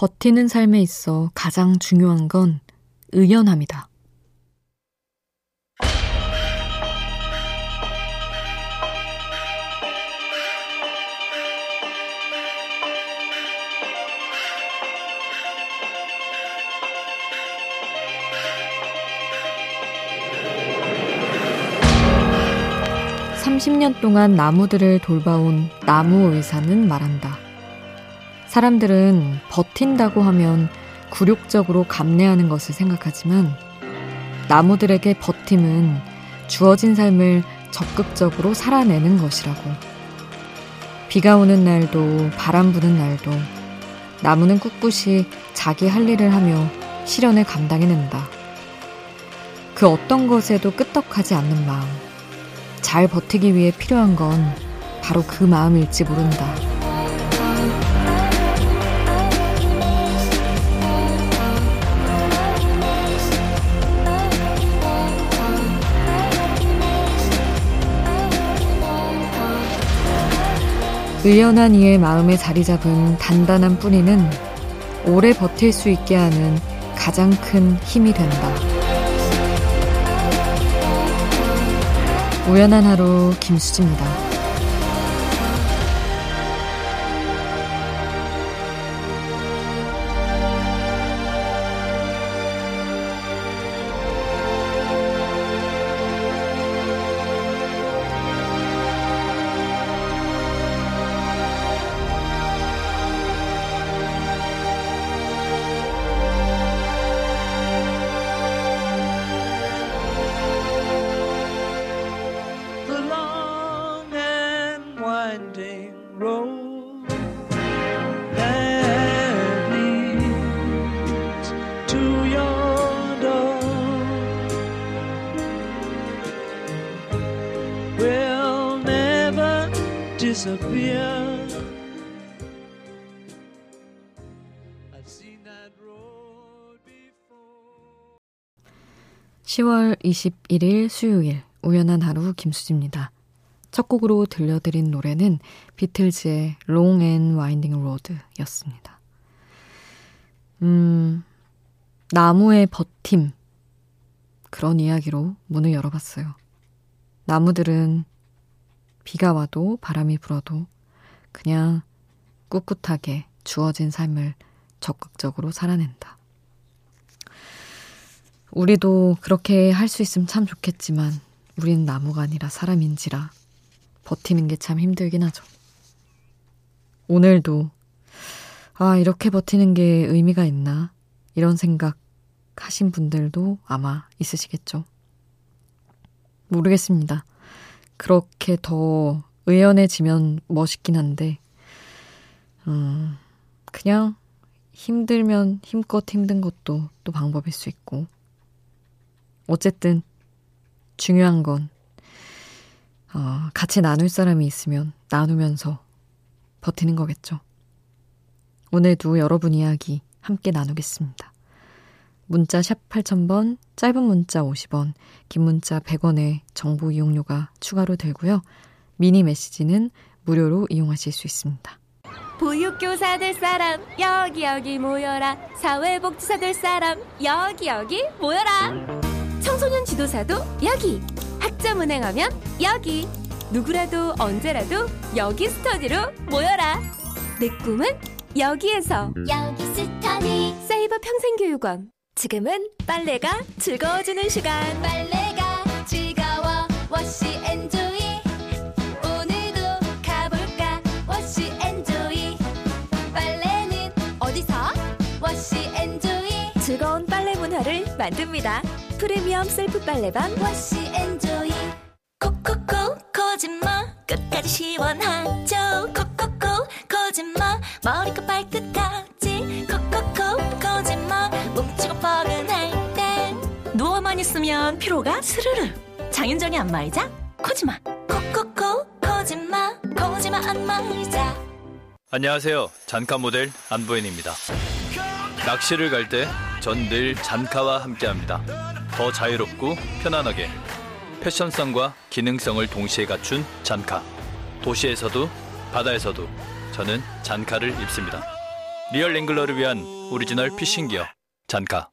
버티는 삶에 있어 가장 중요한 건 의연함이다. 30년 동안 나무들을 돌봐온 나무 의사는 말한다. 사람들은 버틴다고 하면 굴욕적으로 감내하는 것을 생각하지만 나무들에게 버팀은 주어진 삶을 적극적으로 살아내는 것이라고. 비가 오는 날도 바람 부는 날도 나무는 꿋꿋이 자기 할 일을 하며 시련을 감당해낸다. 그 어떤 것에도 끄떡하지 않는 마음. 잘 버티기 위해 필요한 건 바로 그 마음일지 모른다. 의연한 이의 마음에 자리 잡은 단단한 뿌리는 오래 버틸 수 있게 하는 가장 큰 힘이 된다. 우연한 하루 김수지입니다. 10월 21일 수요일 우연한 하루 김수지입니다. 첫 곡으로 들려드린 노래는 비틀즈의 Long and Winding Road였습니다. 음, 나무의 버팀. 그런 이야기로 문을 열어봤어요. 나무들은 비가 와도 바람이 불어도 그냥 꿋꿋하게 주어진 삶을 적극적으로 살아낸다. 우리도 그렇게 할 수 있으면 참 좋겠지만 우리는 나무가 아니라 사람인지라 버티는 게 참 힘들긴 하죠. 오늘도 아, 이렇게 버티는 게 의미가 있나? 이런 생각 하신 분들도 아마 있으시겠죠. 모르겠습니다. 그렇게 더 의연해지면 멋있긴 한데, 음, 그냥 힘들면 힘껏 힘든 것도 또 방법일 수 있고, 어쨌든 중요한 건 어, 같이 나눌 사람이 있으면 나누면서 버티는 거겠죠. 오늘도 여러분 이야기 함께 나누겠습니다. 문자 샵 8000번, 짧은 문자 50원, 긴 문자 100원의 정보 이용료가 추가로 들고요. 미니 메시지는 무료로 이용하실 수 있습니다. 보육교사 될 사람 여기 여기 모여라 사회복지사 될 사람 여기 여기 모여라 청소년 지도사도 여기. 학점 은행하면 여기. 누구라도 언제라도 여기 스터디로 모여라. 내 꿈은 여기에서. 여기 스터디. 세이버 평생교육원. 지금은 빨래가 즐거워지는 시간. 빨래가 즐거워. 워시 엔조이. 오늘도 가볼까? 워시 엔조이. 빨래는 어디서? 워시 엔조이. 즐거운 빨래 문화를 만듭니다 프리미엄 셀프 빨래방. 워시 엔조이. 콕콕콕 코지마 끝까지 시원하죠? 콕콕콕 코지마 머리끝 발끝까지. 콕콕콕 코지마 뭉치고 뻐근할 땐 누워만 있으면 피로가 스르르. 장윤정의 안마의자 코지마. 콕콕콕 코지마 코지마 안마의자. 안녕하세요. 잔카 모델 안보현입니다. 낚시를 갈 때 전 늘 잔카와 함께합니다 더 자유롭고 편안하게 패션성과 기능성을 동시에 갖춘 잔카. 도시에서도 바다에서도 저는 잔카를 입습니다. real angler를 위한 original fishing gear 잔카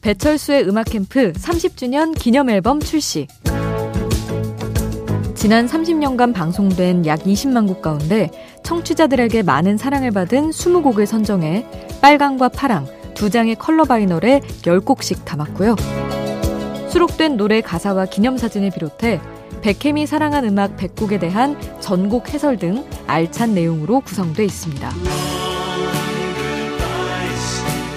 배철수의 음악 캠프 30주년 기념 앨범 출시 지난 30년간 방송된 약 20만 곡 가운데 청취자들에게 많은 사랑을 받은 20곡을 선정해 빨강과 파랑 두 장의 컬러 바이널에 10곡씩 담았고요. 수록된 노래 가사와 기념사진을 비롯해 백혜미 사랑한 음악 100곡에 대한 전곡 해설 등 알찬 내용으로 구성되어 있습니다.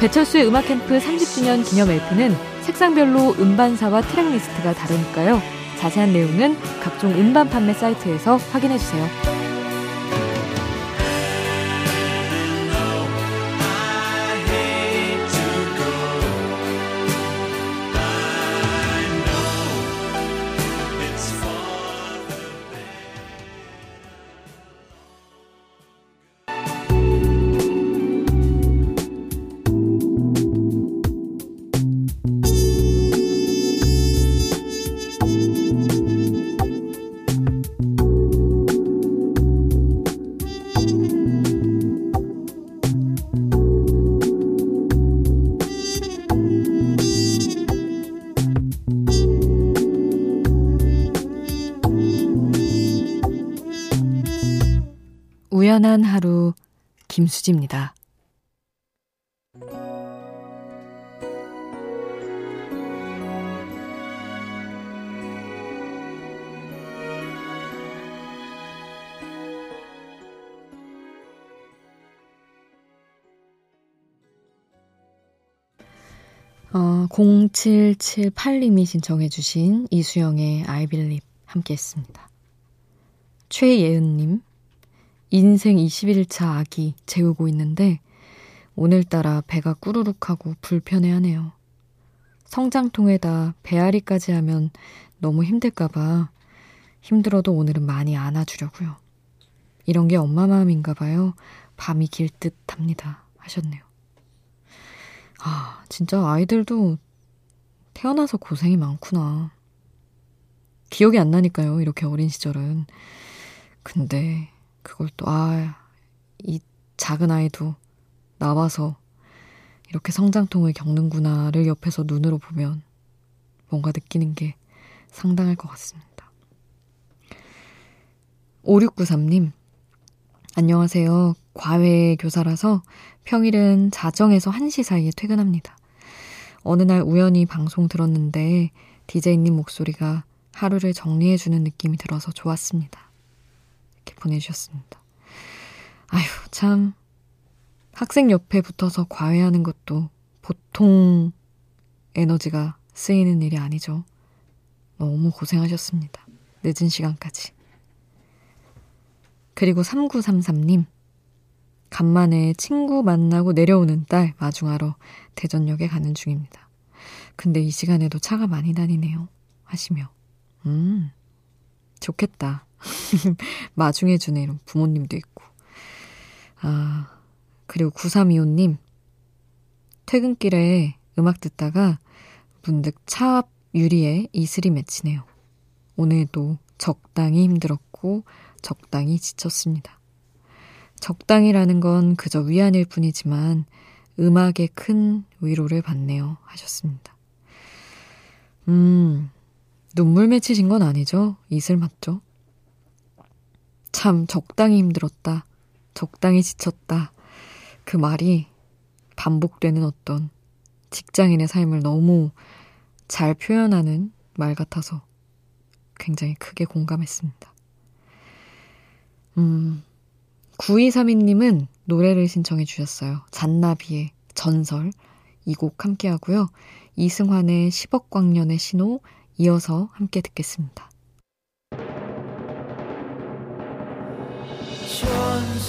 배철수의 음악 캠프 30주년 기념 LP는 색상별로 음반사와 트랙리스트가 다르니까요. 자세한 내용은 각종 음반 판매 사이트에서 확인해 주세요. 우연한 하루 김수지입니다. 어, 0778님이 신청해 주신 이수영의 I Believe 함께 했습니다. 최예은님, 인생 21차 아기 재우고 있는데 오늘따라 배가 꾸르륵하고 불편해하네요. 성장통에다 배앓이까지 하면 너무 힘들까봐 힘들어도 오늘은 많이 안아주려고요. 이런 게 엄마 마음인가 봐요. 밤이 길 듯 합니다. 하셨네요. 아, 진짜 아이들도 태어나서 고생이 많구나. 기억이 안 나니까요, 이렇게 어린 시절은. 근데 그걸 또, 아, 이 작은 아이도 나와서 이렇게 성장통을 겪는구나를 옆에서 눈으로 보면 뭔가 느끼는 게 상당할 것 같습니다. 5693님, 안녕하세요. 과외 교사라서 평일은 자정에서 1시 사이에 퇴근합니다. 어느 날 우연히 방송 들었는데 디제이님 목소리가 하루를 정리해주는 느낌이 들어서 좋았습니다. 보내주셨습니다. 아휴, 참. 학생 옆에 붙어서 과외하는 것도 보통 에너지가 쓰이는 일이 아니죠. 너무 고생하셨습니다. 늦은 시간까지. 그리고 3933님. 간만에 친구 만나고 내려오는 딸 마중하러 대전역에 가는 중입니다. 근데 이 시간에도 차가 많이 다니네요. 하시며. 음, 좋겠다. 마중해주는 이런 부모님도 있고. 아, 그리고 9325님. 퇴근길에 음악 듣다가 문득 차 앞 유리에 이슬이 맺히네요. 오늘도 적당히 힘들었고 적당히 지쳤습니다. 적당이라는 건 그저 위안일 뿐이지만 음악에 큰 위로를 받네요. 하셨습니다. 음, 눈물 맺히신 건 아니죠? 이슬 맞죠? 참 적당히 힘들었다. 적당히 지쳤다. 그 말이 반복되는 어떤 직장인의 삶을 너무 잘 표현하는 말 같아서 굉장히 크게 공감했습니다. 음, 9232님은 노래를 신청해 주셨어요. 잔나비의 전설. 이 곡 함께 하고요. 이승환의 10억 광년의 신호 이어서 함께 듣겠습니다.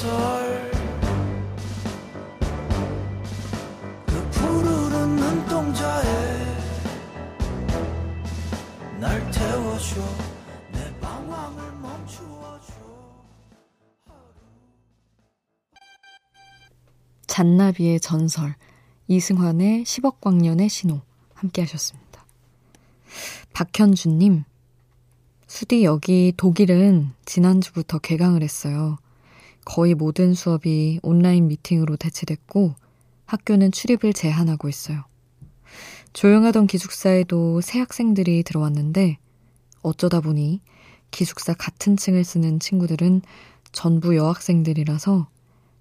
전설 그 푸르른 눈동자에 날 태워줘 잔나비의 전설, 이승환의 10억 광년의 신호 함께 하셨습니다. 박현주님, 수디 여기 독일은 지난주부터 개강을 했어요. 거의 모든 수업이 온라인 미팅으로 대체됐고 학교는 출입을 제한하고 있어요. 조용하던 기숙사에도 새 학생들이 들어왔는데 어쩌다 보니 기숙사 같은 층을 쓰는 친구들은 전부 여학생들이라서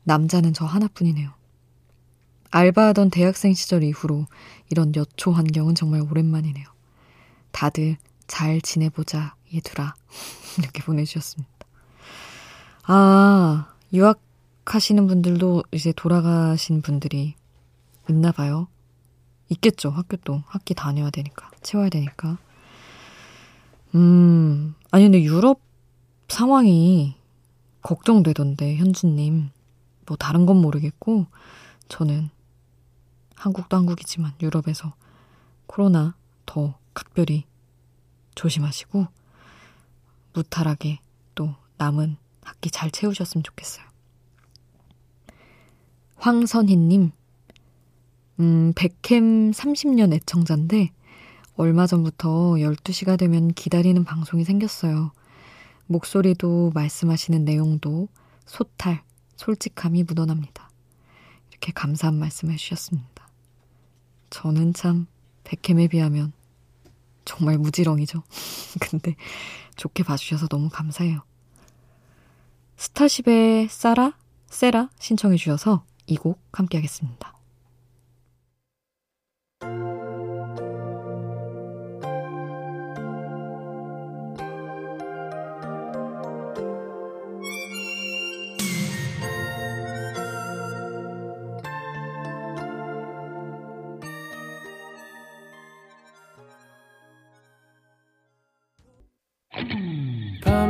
남자는 저 하나뿐이네요. 알바하던 대학생 시절 이후로 이런 여초 환경은 정말 오랜만이네요. 다들 잘 지내보자, 얘들아. 이렇게 보내주셨습니다. 아, 유학하시는 분들도 이제 돌아가신 분들이 있나 봐요. 있겠죠. 학교 또 학기 다녀야 되니까. 채워야 되니까. 음, 아니, 근데 유럽 상황이 걱정되던데, 현주님. 뭐, 다른 건 모르겠고, 저는 한국도 한국이지만 유럽에서 코로나 더 각별히 조심하시고, 무탈하게 또 남은 학기 잘 채우셨으면 좋겠어요. 황선희님, 음, 백캠 30년 애청자인데, 얼마 전부터 12시가 되면 기다리는 방송이 생겼어요. 목소리도 말씀하시는 내용도 소탈, 솔직함이 묻어납니다. 이렇게 감사한 말씀 해주셨습니다. 저는 참 백캠에 비하면 정말 무지렁이죠. 근데 좋게 봐주셔서 너무 감사해요. 스타쉽의 사라, 세라 신청해 주셔서 이 곡 함께 하겠습니다.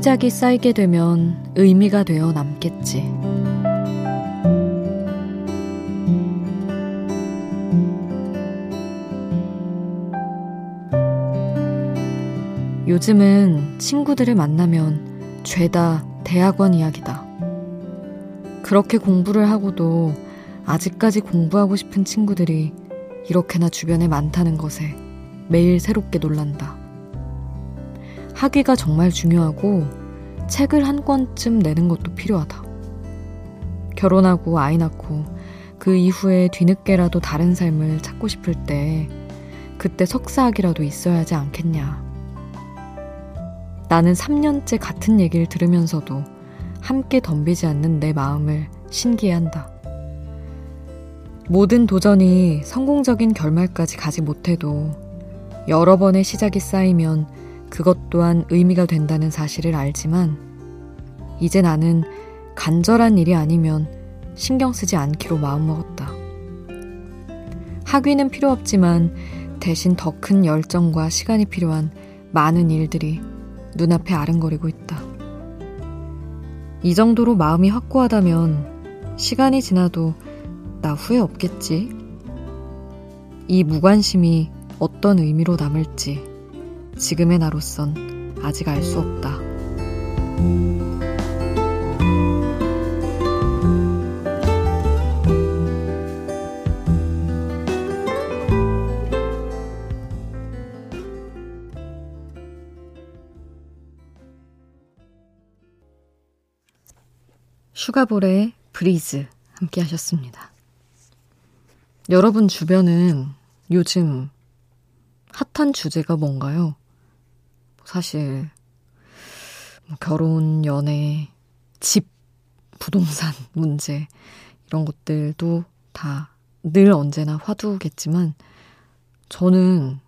시작이 쌓이게 되면 의미가 되어 남겠지. 요즘은 친구들을 만나면 죄다 대학원 이야기다. 그렇게 공부를 하고도 아직까지 공부하고 싶은 친구들이 이렇게나 주변에 많다는 것에 매일 새롭게 놀란다. 학위가 정말 중요하고 책을 한 권쯤 내는 것도 필요하다. 결혼하고 아이 낳고 그 이후에 뒤늦게라도 다른 삶을 찾고 싶을 때 그때 석사학위라도 있어야 하지 않겠냐. 나는 3년째 같은 얘기를 들으면서도 함께 덤비지 않는 내 마음을 신기해한다. 모든 도전이 성공적인 결말까지 가지 못해도 여러 번의 시작이 쌓이면 그것 또한 의미가 된다는 사실을 알지만 이제 나는 간절한 일이 아니면 신경 쓰지 않기로 마음먹었다. 학위는 필요 없지만 대신 더 큰 열정과 시간이 필요한 많은 일들이 눈앞에 아른거리고 있다. 이 정도로 마음이 확고하다면 시간이 지나도 나 후회 없겠지? 이 무관심이 어떤 의미로 남을지 지금의 나로선 아직 알 수 없다. 슈가볼의 브리즈 함께 하셨습니다. 여러분 주변은 요즘 핫한 주제가 뭔가요? 사실 뭐 결혼, 연애, 집, 부동산 문제 이런 것들도 다 늘 언제나 화두겠지만 저는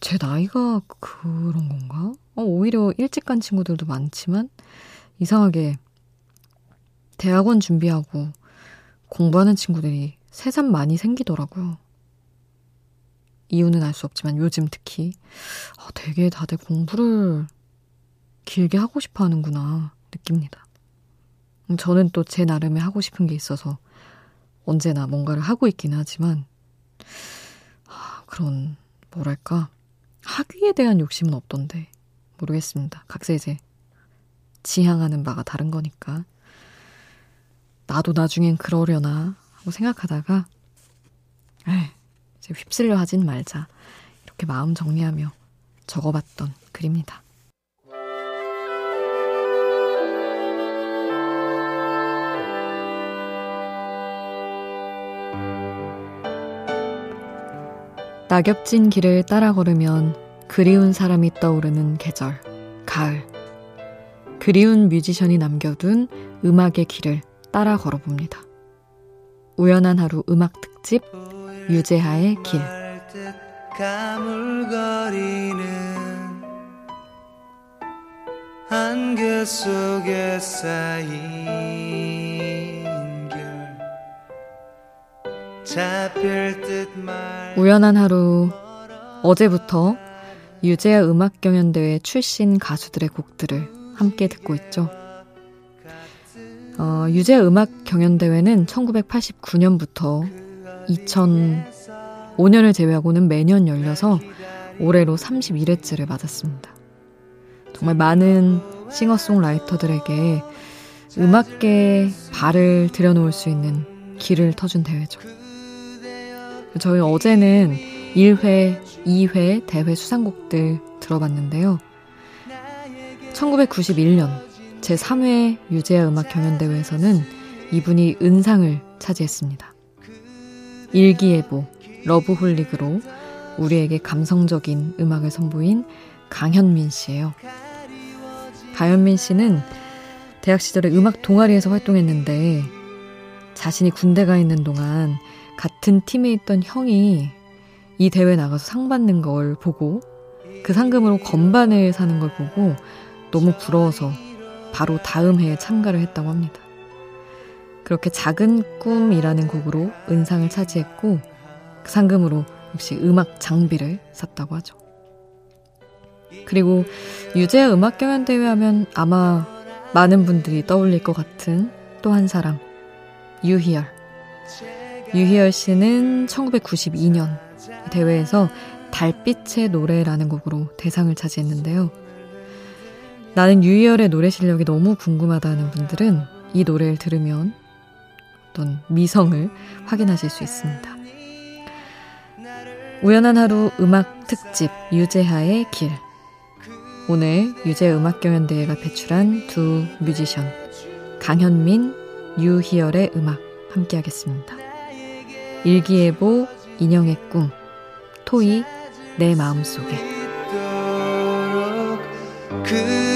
제 나이가 그런 건가? 어, 오히려 일찍 간 친구들도 많지만 이상하게 대학원 준비하고 공부하는 친구들이 새삼 많이 생기더라고요. 이유는 알 수 없지만 요즘 특히 어, 되게 다들 공부를 길게 하고 싶어 하는구나 느낍니다. 음, 저는 또 제 나름의 하고 싶은 게 있어서 언제나 뭔가를 하고 있긴 하지만 아, 그런 뭐랄까 학위에 대한 욕심은 없던데 모르겠습니다. 각자 이제 지향하는 바가 다른 거니까 나도 나중엔 그러려나 하고 생각하다가 에이, 휩쓸려 하진 말자 이렇게 마음 정리하며 적어봤던 글입니다. 낙엽진 길을 따라 걸으면 그리운 사람이 떠오르는 계절, 가을. 그리운 뮤지션이 남겨둔 음악의 길을 따라 걸어봅니다. 우연한 하루 음악 특집, 유재하의 길. 한계 속에 쌓인 우연한 하루 어제부터 유재하 음악 경연대회 출신 가수들의 곡들을 함께 듣고 있죠. 어, 유재하 음악 경연대회는 1989년부터 2005년을 제외하고는 매년 열려서 올해로 31회째를 맞았습니다. 정말 많은 싱어송라이터들에게 음악계에 발을 들여놓을 수 있는 길을 터준 대회죠. 저희 어제는 1회, 2회 대회 수상곡들 들어봤는데요. 1991년 제3회 유재하 음악 경연대회에서는 이분이 은상을 차지했습니다. 일기예보, 러브홀릭으로 우리에게 감성적인 음악을 선보인 강현민 씨예요. 강현민 씨는 대학 시절에 음악 동아리에서 활동했는데 자신이 군대 가 있는 동안 같은 팀에 있던 형이 이 대회 나가서 상 받는 걸 보고 그 상금으로 건반을 사는 걸 보고 너무 부러워서 바로 다음 해에 참가를 했다고 합니다. 그렇게 작은 꿈이라는 곡으로 은상을 차지했고 그 상금으로 역시 음악 장비를 샀다고 하죠. 그리고 유재하 음악 경연 대회 하면 아마 많은 분들이 떠올릴 것 같은 또 한 사람 유희열 유희열 씨는 1992년 대회에서 달빛의 노래라는 곡으로 대상을 차지했는데요. 나는 유희열의 노래 실력이 너무 궁금하다는 분들은 이 노래를 들으면 어떤 미성을 확인하실 수 있습니다. 우연한 하루 음악 특집 유재하의 길. 오늘 유재 음악 경연대회가 배출한 두 뮤지션 강현민, 유희열의 음악 함께 하겠습니다. 일기예보 인형의 꿈 토이 내 마음속에 그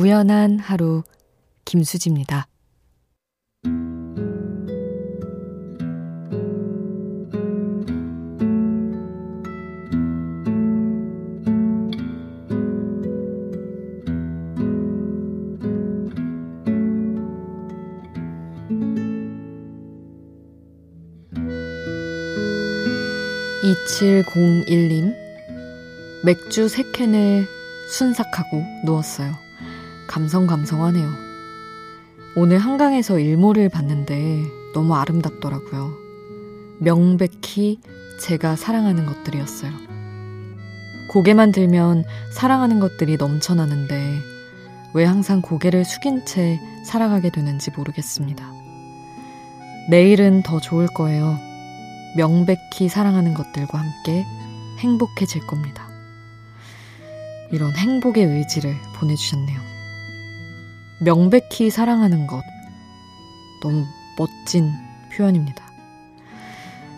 우연한 하루 김수지입니다. (2701님) 맥주 3캔을 순삭하고 누웠어요. 감성감성하네요. 오늘 한강에서 일몰을 봤는데 너무 아름답더라고요. 명백히 제가 사랑하는 것들이었어요. 고개만 들면 사랑하는 것들이 넘쳐나는데 왜 항상 고개를 숙인 채 살아가게 되는지 모르겠습니다. 내일은 더 좋을 거예요. 명백히 사랑하는 것들과 함께 행복해질 겁니다. 이런 행복의 의지를 보내주셨네요. 명백히 사랑하는 것. 너무 멋진 표현입니다.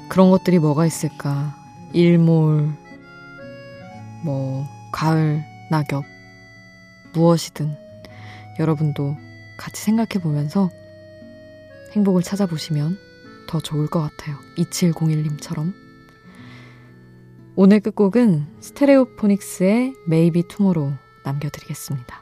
그런 것들이 뭐가 있을까? 일몰, 뭐, 가을, 낙엽, 무엇이든 여러분도 같이 생각해 보면서 행복을 찾아보시면 더 좋을 것 같아요. 2701님처럼. 오늘 끝곡은 스테레오포닉스의 Maybe Tomorrow 남겨드리겠습니다.